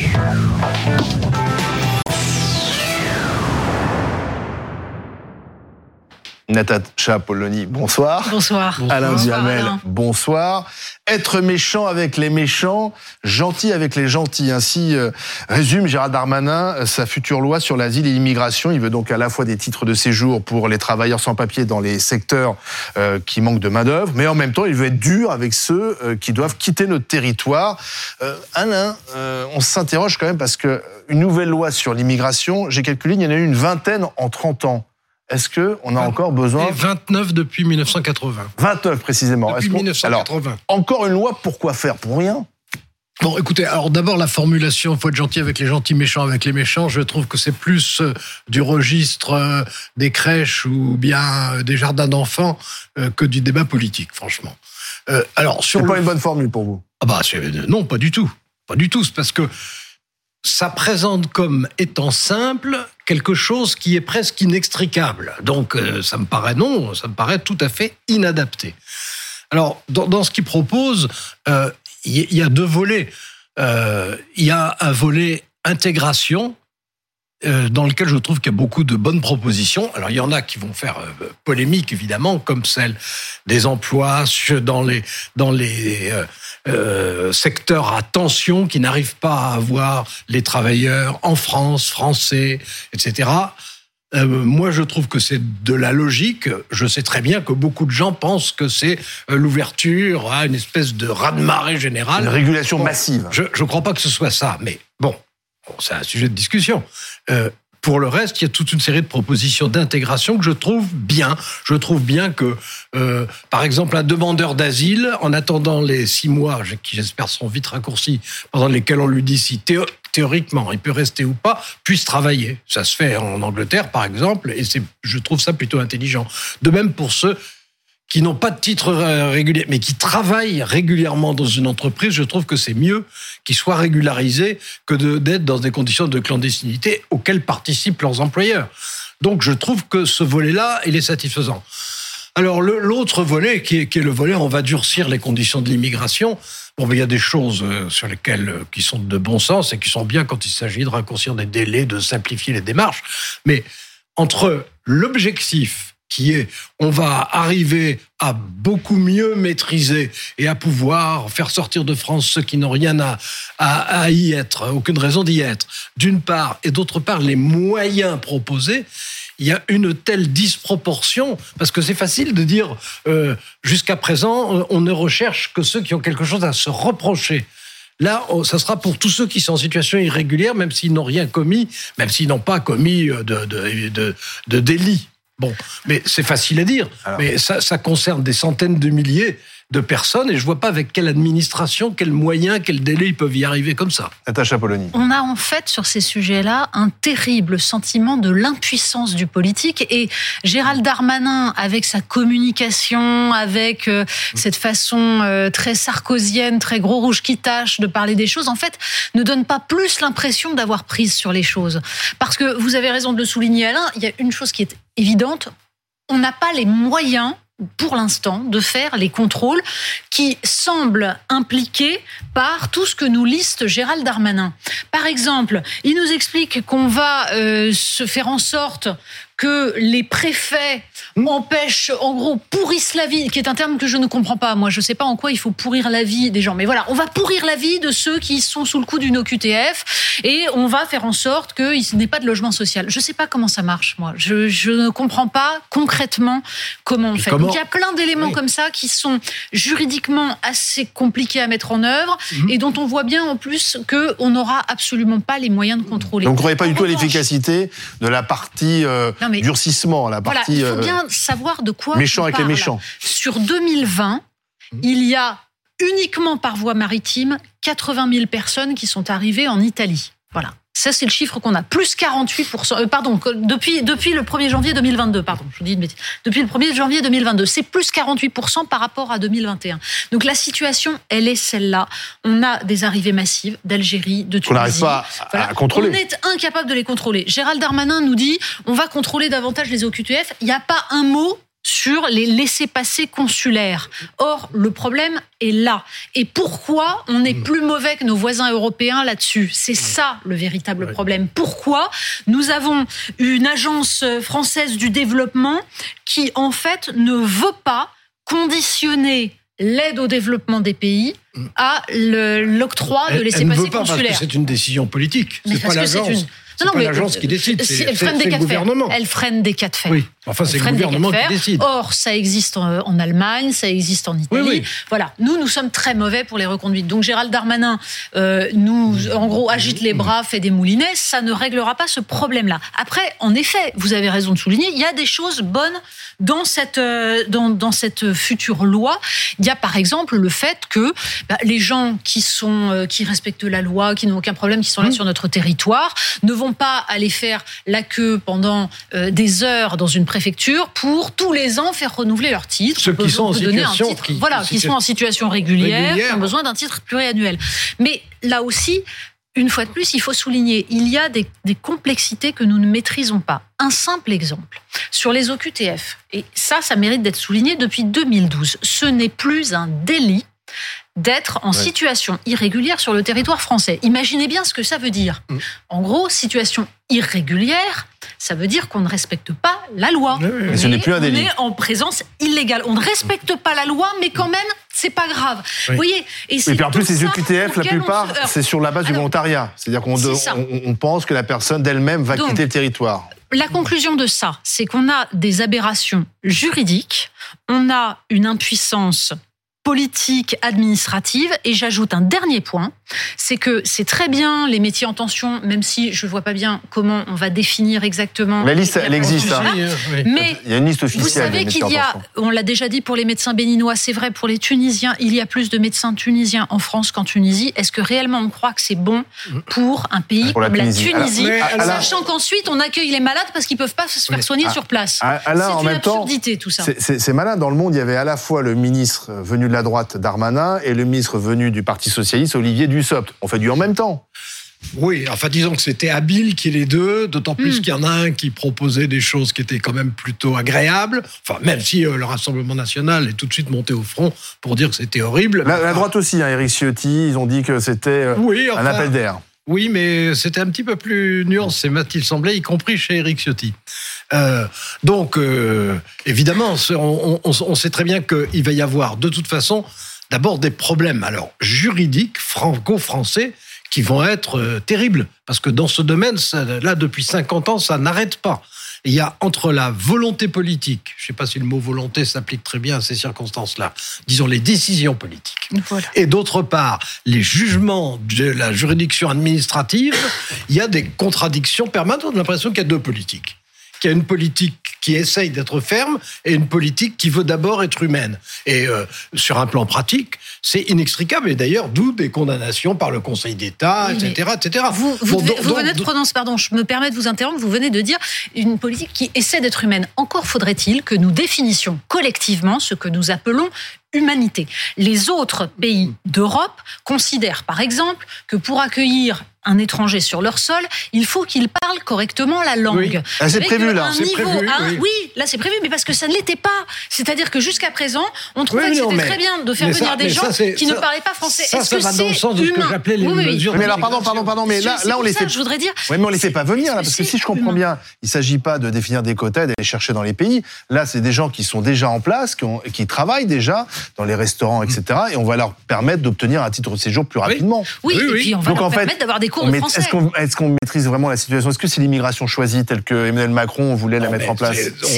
Thank you. Natacha Polony, bonsoir. Bonsoir. Alain Bonsoir, Duhamel, Alain. bonsoir. Être méchant avec les méchants, gentil avec les gentils. Ainsi euh, résume Gérald Darmanin euh, sa future loi sur l'asile et l'immigration. Il veut donc à la fois des titres de séjour pour les travailleurs sans papier dans les secteurs euh, qui manquent de main-d'œuvre, mais en même temps, il veut être dur avec ceux euh, qui doivent quitter notre territoire. Euh, Alain, euh, on s'interroge quand même parce que une nouvelle loi sur l'immigration, j'ai calculé, il y en a eu une vingtaine en 30 ans. Est-ce que on a encore besoin Et 29 depuis 1980. 29 précisément. Depuis Est-ce qu'on- 1980. Alors, encore une loi, pourquoi faire Pour rien? Bon, écoutez, alors d'abord la formulation, faut être gentil avec les gentils, méchant avec les méchants. Je trouve que c'est plus euh, du registre euh, des crèches ou bien euh, des jardins d'enfants que du débat politique, franchement. Euh, alors sur le pas une bonne formule pour vous? Ah bah non, pas du tout. Pas du tout. C'est parce que ça présente comme étant simple quelque chose qui est presque inextricable. Donc euh, ça me paraît non, ça me paraît tout à fait inadapté. Alors dans, ce qu'il propose, euh, il y, il y a deux volets. Euh, Il y a un volet intégration euh, dans lequel je trouve qu'il y a beaucoup de bonnes propositions. Alors il y en a qui vont faire euh, polémique évidemment, comme celle des emplois dans les dans les euh, secteurs à tension qui n'arrivent pas à avoir les travailleurs en France, français, etc. Euh, moi, je trouve que c'est de la logique. Je sais très bien que beaucoup de gens pensent que c'est l'ouverture à une espèce de raz-de-marée générale. Une régulation Bon, massive. Je ne crois pas que ce soit ça, mais c'est un sujet de discussion. Euh, pour le reste, il y a toute une série de propositions d'intégration que je trouve bien. Je trouve bien que, euh, par exemple, un demandeur d'asile, en attendant les six mois, qui j'espère sont vite raccourcis, pendant lesquels on lui dit si théo- théoriquement il peut rester ou pas, puisse travailler. Ça se fait en Angleterre, par exemple, et je trouve ça plutôt intelligent. De même pour ceux qui n'ont pas de titre régulier, mais qui travaillent régulièrement dans une entreprise, je trouve que c'est mieux qu'ils soient régularisés que d'être dans des conditions de clandestinité auxquelles participent leurs employeurs. Donc je trouve que ce volet-là, il est satisfaisant. Alors l'autre volet, qui est, le volet, on va durcir les conditions de l'immigration. Bon, il y a des choses euh, sur lesquelles euh, qui sont de bon sens et qui sont bien quand il s'agit de raccourcir des délais, de simplifier les démarches. Mais entre l'objectif qui est on va arriver à beaucoup mieux maîtriser et à pouvoir faire sortir de France ceux qui n'ont rien à, à, y être, aucune raison d'y être, d'une part, et d'autre part, les moyens proposés, il y a une telle disproportion, parce que c'est facile de dire, euh, jusqu'à présent, euh, on ne recherche que ceux qui ont quelque chose à se reprocher. Là, on- ça sera pour tous ceux qui sont en situation irrégulière, même s'ils n'ont rien commis, même s'ils n'ont pas commis euh, de, de, de, de délit. Bon, mais c'est facile à dire. Alors. Mais ça, ça concerne des centaines de milliers de personnes et je vois pas avec quelle administration, quels moyens, quels délais ils peuvent y arriver comme ça. Natacha Polony. On a en fait sur ces sujets-là un terrible sentiment de l'impuissance du politique et Gérald Darmanin avec sa communication, avec euh, cette façon euh, très sarkozienne, très gros rouge qui tâche de parler des choses, en fait, ne donne pas plus l'impression d'avoir prise sur les choses. Parce que vous avez raison de le souligner, Alain, il y a une chose qui est évidente, on n'a pas les moyens pour l'instant de faire les contrôles qui semblent impliqués par tout ce que nous liste Gérald Darmanin. Par exemple, il nous explique qu'on va euh, se faire en sorte que les préfets empêchent, en gros, pourrissent la vie, qui est un terme que je ne comprends pas. Moi, je ne sais pas en quoi il faut pourrir la vie des gens. Mais voilà, on va pourrir la vie de ceux qui sont sous le coup d'une OQTF et on va faire en sorte qu'il n'ait pas de logement social. Je ne sais pas comment ça marche, moi. Je, je ne comprends pas concrètement comment on Et fait. comment- Donc, il y a plein d'éléments Oui. comme ça qui sont juridiquement assez compliqués à mettre en œuvre Mhm. et dont on voit bien en plus qu'on n'aura absolument pas les moyens de contrôler. Donc, vous ne croyez pas En du tout à l'efficacité de la partie euh, Non, mais- durcissement, la Voilà, partie il faut euh, bien savoir de quoi méchant on avec les parle. méchants. Sur 2020, il y a uniquement par voie maritime 80 000 personnes qui sont arrivées en Italie. Voilà. Ça, c'est le chiffre qu'on a. Plus 48%. euh, pardon, depuis, depuis le 1er janvier 2022. Pardon, je vous dis une bêtise. Depuis le 1er janvier 2022. C'est plus 48% par rapport à 2021. Donc la situation, elle est celle-là. On a des arrivées massives d'Algérie, de Qu'on n'arrive Tunisie. pas à, Voilà. à contrôler. On est incapable de les contrôler. Gérald Darmanin nous dit on va contrôler davantage les OQTF. Il n'y a pas un mot sur les laissés-passer consulaires. Or, le problème est là. Et pourquoi on est plus mauvais que nos voisins européens là-dessus? C'est ça le véritable problème. Pourquoi nous avons une agence française du développement qui, en fait, ne veut pas conditionner l'aide au développement des pays à l'octroi de laissez-passer consulaires. C'est une décision politique. C'est pas l'agence. C'est pas l'agence qui décide, c'est le gouvernement. Elle freine des cas de fait. Oui, enfin c'est le gouvernement qui décide. Or, ça existe en, Allemagne, ça existe en Italie. Voilà, nous, nous sommes très mauvais pour les reconduites. Donc Gérald Darmanin, euh, nous, en gros, agite les bras, fait des moulinets, ça ne réglera pas ce problème-là. Après, en effet, vous avez raison de souligner, il y a des choses bonnes dans cette, euh, dans, dans cette future loi. Il y a par exemple le fait que bah, les gens qui, sont, euh, qui respectent la loi, qui n'ont aucun problème, qui sont là mmh. sur notre territoire, ne vont pas aller faire la queue pendant euh, des heures dans une préfecture pour tous les ans faire renouveler leur titre. Ceux qui sont en situation, voilà, qui sont en situation régulière, qui ont besoin d'un titre pluriannuel. Mais là aussi, une fois de plus, il faut souligner, il y a des, des, complexités que nous ne maîtrisons pas. Un simple exemple, sur les OQTF, et ça, ça mérite d'être souligné depuis 2012, ce n'est plus un délit d'être en situation irrégulière sur le territoire français. Imaginez bien ce que ça veut dire. Mm. En gros, situation irrégulière, ça veut dire qu'on ne respecte pas la loi. Mais ce n'est plus un délit. On est en présence illégale. On ne respecte pas la loi, mais quand même, c'est pas grave. Vous voyez Et, puis en plus, les UQTF, la plupart, c'est sur la base du volontariat. C'est-à-dire qu'on on, pense que la personne d'elle-même va quitter le territoire. La conclusion de ça, c'est qu'on a des aberrations juridiques, on a une impuissance politique, administrative. Et j'ajoute un dernier point, c'est que c'est très bien les métiers en tension, même si je ne vois pas bien comment on va définir exactement. La liste, elle existe. Hein. Mais il y a une liste officielle. Vous savez qu'il y a, on l'a déjà dit pour les médecins béninois, c'est vrai pour les Tunisiens, il y a plus de médecins tunisiens en France qu'en Tunisie. Est-ce que réellement on croit que c'est bon pour un pays comme la Tunisie, sachant qu'ensuite on accueille les malades parce qu'ils peuvent pas se faire soigner sur place C'est une absurdité tout ça. C'est malin. Dans le monde, il y avait à la fois le ministre venu de la droite Darmanin et le ministre venu du Parti socialiste Olivier On fait du en même temps. Oui, enfin disons que c'était habile qu'il y ait les deux, d'autant plus hmm. qu'il y en a un qui proposait des choses qui étaient quand même plutôt agréables, enfin même si euh, le Rassemblement national est tout de suite monté au front pour dire que c'était horrible. La, droite aussi, hein, Eric Ciotti, ils ont dit que c'était euh, un appel d'air. Oui, mais c'était un petit peu plus nuancé, m'a-t-il semblé, y compris chez Eric Ciotti. Euh, donc, euh, évidemment, on, sait très bien qu'il va y avoir de toute façon d'abord des problèmes alors juridiques franco-français qui vont être euh, terribles. Parce que dans ce domaine, là depuis 50 ans, ça n'arrête pas. Il y a entre la volonté politique, je ne sais pas si le mot volonté s'applique très bien à ces circonstances-là, disons les décisions politiques, et d'autre part les jugements de la juridiction administrative, il y a des contradictions permanentes. On a l'impression qu'il y a deux politiques. Qu'il y a une politique qui essaye d'être ferme et une politique qui veut d'abord être humaine. Et euh, sur un plan pratique, c'est inextricable. Et d'ailleurs, d'où des condamnations par le Conseil d'État, etc., etc. Vous, vous, venez de prononcer, pardon, je me permets de vous interrompre, vous venez de dire une politique qui essaie d'être humaine. Encore faudrait-il que nous définissions collectivement ce que nous appelons humanité. Les autres pays d'Europe considèrent par exemple que pour accueillir un étranger sur leur sol, il faut qu'il parle correctement la langue. Oui. Ah, c'est prévu là. oui. là c'est prévu, mais parce que ça ne l'était pas. C'est-à-dire que jusqu'à présent, on trouvait que c'était très bien de faire venir des gens qui ne parlaient pas français. Ça, ça va dans le sens de ce que j'appelais les mesures. Mais alors, pardon, pardon, pardon, mais là, là, on les fait. Je voudrais dire. Oui, mais on les fait pas venir là, parce que si je comprends bien, il ne s'agit pas de définir des quotas, d'aller chercher dans les pays. Là, c'est des gens qui sont déjà en place, qui, qui travaillent déjà dans les restaurants, etc. Et on va leur permettre d'obtenir un titre de séjour plus rapidement. Oui, et puis on va leur permettre d'avoir des cours de français. Est-ce qu'on maîtrise vraiment la situation? Est-ce que c'est l'immigration choisie telle que Emmanuel Macron voulait la mettre en place?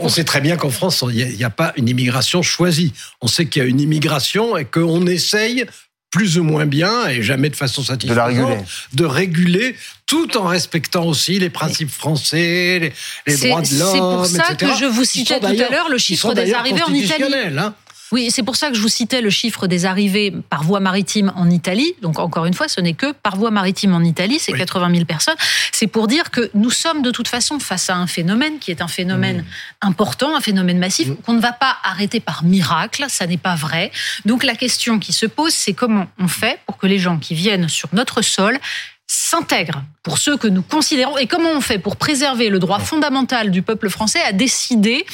on, sait très bien qu'en France, il n'y a, pas une immigration choisie. On sait qu'il y a une immigration et qu'on essaye plus ou moins bien et jamais de façon satisfaisante de, réguler. de réguler tout en respectant aussi les principes français, les, droits de l'homme, C'est pour ça que je vous citais tout à l'heure le chiffre des arrivées en Italie. Hein. Oui, c'est pour ça que je vous citais le chiffre des arrivées par voie maritime en Italie. Donc encore une fois, ce n'est que par voie maritime en Italie, c'est 80 000 personnes. C'est pour dire que nous sommes de toute façon face à un phénomène qui est un phénomène mmh. important, un phénomène massif, mmh. qu'on ne va pas arrêter par miracle, ça n'est pas vrai. Donc la question qui se pose, c'est comment on fait pour que les gens qui viennent sur notre sol s'intègre pour ceux que nous considérons et comment on fait pour préserver le droit fondamental du peuple français à décider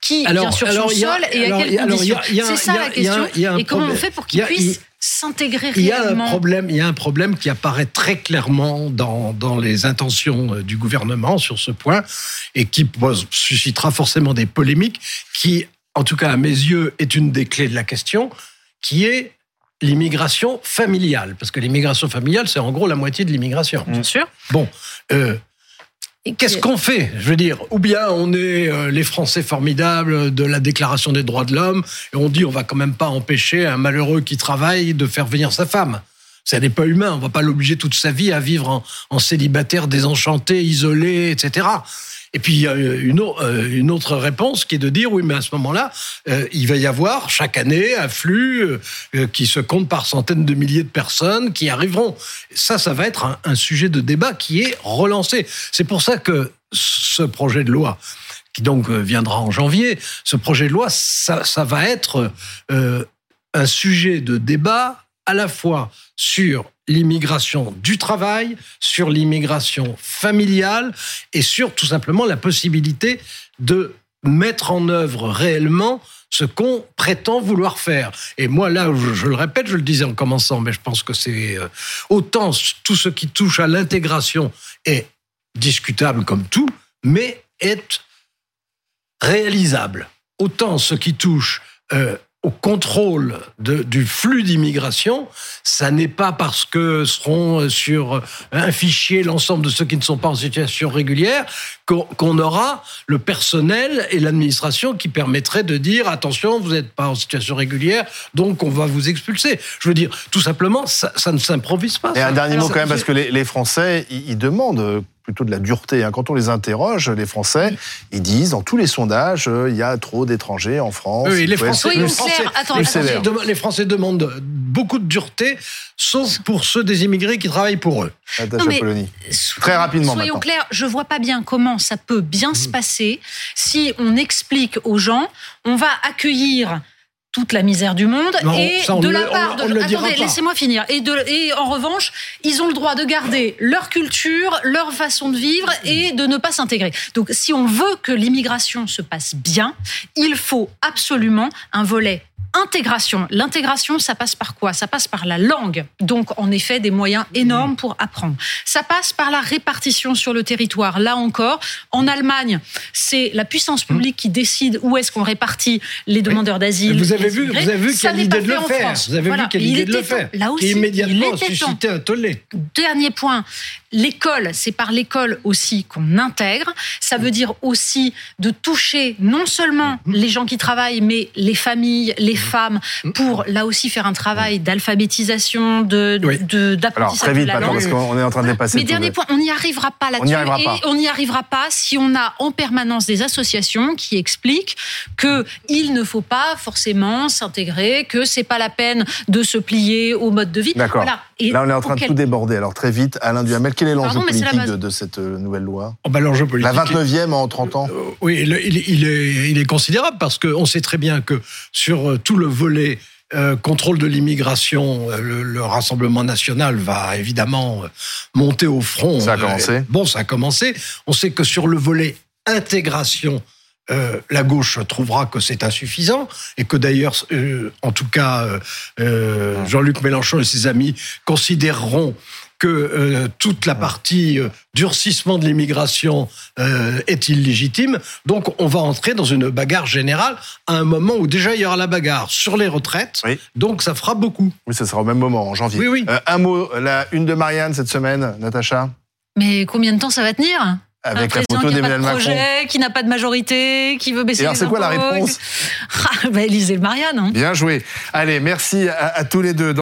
qui Alors- vient sur alors, son a- sol et alors, à quelles conditions. C'est ça la il y a- question. y a Et comment on fait pour Il y qu'ils a- puissent s'intégrer Il y a un réellement problème, il y a un problème qui apparaît très clairement dans, dans les intentions euh, du gouvernement sur ce point et qui pose, suscitera forcément des polémiques, qui, en tout cas à mes yeux, est une des clés de la question, qui est l'immigration familiale. Parce que l'immigration familiale, c'est en gros la moitié de l'immigration. Bien sûr. Bon, euh, Qu'est-ce qu'on fait Je veux dire, ou bien on est euh, les Français formidables de la Déclaration des droits de l'homme et on dit on va quand même pas empêcher un malheureux qui travaille de faire venir sa femme. Ça n'est pas humain. On va pas l'obliger toute sa vie à vivre en, en célibataire, désenchanté, isolé, etc. Et puis a une, euh, une autre réponse qui est de dire oui, mais à ce moment-là, euh, il va y avoir chaque année un flux euh, euh, qui se compte par centaines de milliers de personnes qui arriveront. Ça, ça va être un, sujet de débat qui est relancé. C'est pour ça que ce projet de loi, qui donc euh, viendra en janvier, ce projet de loi, ça, va être euh, un sujet de débat à la fois sur l'immigration du travail, sur l'immigration familiale et sur tout simplement la possibilité de mettre en œuvre réellement ce qu'on prétend vouloir faire. Et moi, là, je, le répète, je le disais en commençant, mais je pense que c'est euh, autant tout ce qui touche à l'intégration est discutable comme tout, mais est réalisable. Autant ce qui touche euh, au contrôle de- du flux d'immigration, ça n'est pas parce que seront euh, sur un fichier l'ensemble de ceux qui ne sont pas en situation régulière qu'on aura le personnel et l'administration qui permettraient de dire attention, vous n'êtes pas en situation régulière, donc on va vous expulser. Je veux dire, tout simplement, ça, ça ne s'improvise pas. Et ça. un dernier mot quand même, parce que les, les Français, ils, ils demandent euh, plutôt de la dureté. hein. Quand on les interroge, les Français, ils disent dans tous les sondages, euh, il y a trop d'étrangers en France. Oui, les Français, Soyons les plus- Français- clairs. Attends, les attends, Français sévère. dem- les Français demandent beaucoup de dureté, sauf pour ceux des immigrés qui travaillent pour eux. Non, mais- Très rapidement Soyons maintenant. clairs, je vois pas bien comment ça peut bien Mmh. se passer si on explique aux gens, on va accueillir toute la misère du monde Non, et ça, de la le- part on- de on attendez laissez-moi finir. Et de et en revanche ils ont le droit de garder leur culture leur façon de vivre et de ne pas s'intégrer. Donc si on veut que l'immigration se passe bien il faut absolument un volet intégration. L'intégration, ça passe par quoi? Ça passe par la langue. Donc, en effet, des moyens énormes pour apprendre. Ça passe par la répartition sur le territoire. Là encore, en Allemagne, c'est la puissance publique qui décide où est-ce qu'on répartit les demandeurs d'asile. Vous avez vu, vous avez vu Ça quelle n'est idée pas de le faire. Vous avez vu quelle Il idée de le faire. Là aussi, qui immédiatement il a était temps. suscité un tollé. Dernier point, l'école, c'est par l'école aussi qu'on intègre. Ça veut dire aussi de toucher non seulement Mhm. les gens qui travaillent, mais les familles, les femmes, pour là aussi faire un travail d'alphabétisation, de, Oui. de Alors, très vite maintenant, parce qu'on est en train de dépasser Mais dernier de- point, on n'y arrivera pas là-dessus. Et on n'y arrivera pas si on a en permanence des associations qui expliquent que il ne faut pas forcément s'intégrer, que c'est pas la peine de se plier au mode de vie. D'accord. Voilà. Là, on est en train de tout déborder. Alors, très vite, Alain Duhamel, quel est l'enjeu politique de, cette euh, nouvelle loi? Oh, bah, l'enjeu politique. La 29e en 30 ans Euh, Oui, il, il- il est, il est considérable parce qu'on sait très bien que sur euh, tout le volet euh, contrôle de l'immigration, le, le Rassemblement national va évidemment monter au front. Ça a commencé. Euh, bon, ça a commencé. On sait que sur le volet intégration, euh, la gauche trouvera que c'est insuffisant et que d'ailleurs, euh, en tout cas, euh, euh, Jean-Luc Mélenchon et ses amis considéreront que euh, toute la partie euh, durcissement de l'immigration euh, est illégitime. Donc on va entrer dans une bagarre générale à un moment où déjà il y aura la bagarre sur les retraites. Oui. Donc ça fera beaucoup. Oui, ce sera au même moment, en janvier. Oui, oui. Euh, un mot, la une de Marianne cette semaine, Natacha Mais combien de temps ça va tenir? Un Avec la président photo qui n'a pas d'Emmanuel de Macron. projet, qui n'a pas de majorité, qui veut baisser Et alors, les c'est quoi la réponse? Ah, bah, Élisée Marianne. Hein. Bien joué. Allez, merci à, à tous les deux.